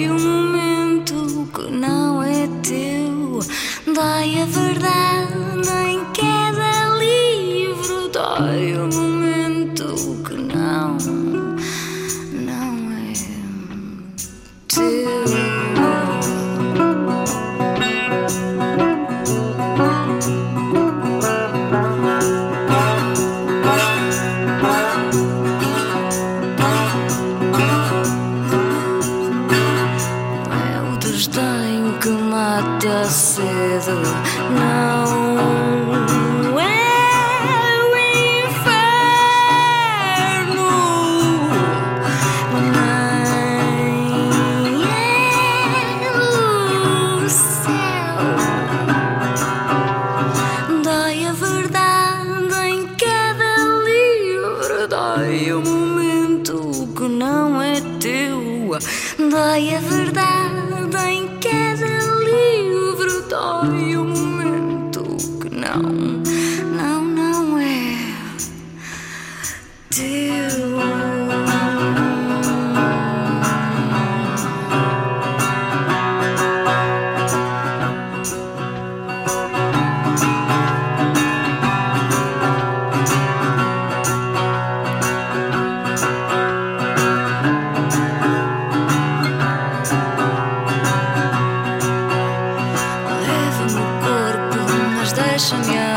Foi um momento que não é teu. Dói a verdade em queda livro, dói. Que mata cedo, não é o inferno, nem é o céu. Dói a verdade em cada livro, dói o momento que não é teu. Dói a verdade em cada livro,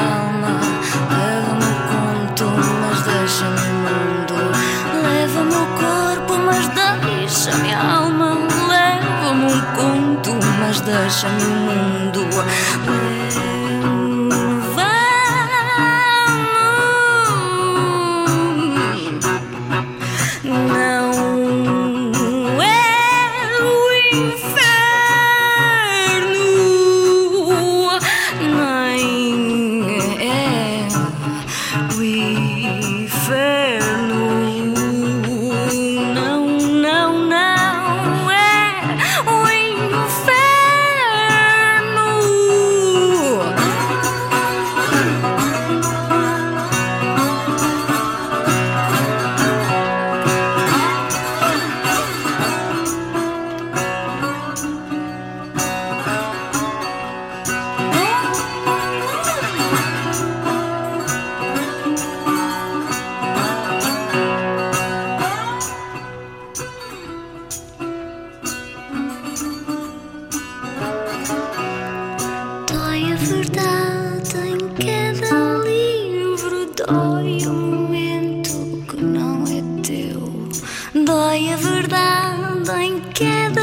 alma. Leva-me o conto, mas deixa-me o mundo. Leva-me o corpo, mas deixa-me a alma. Leva-me um conto, mas deixa-me o mundo. Não é o inferno. sweet. Põe a verdade em que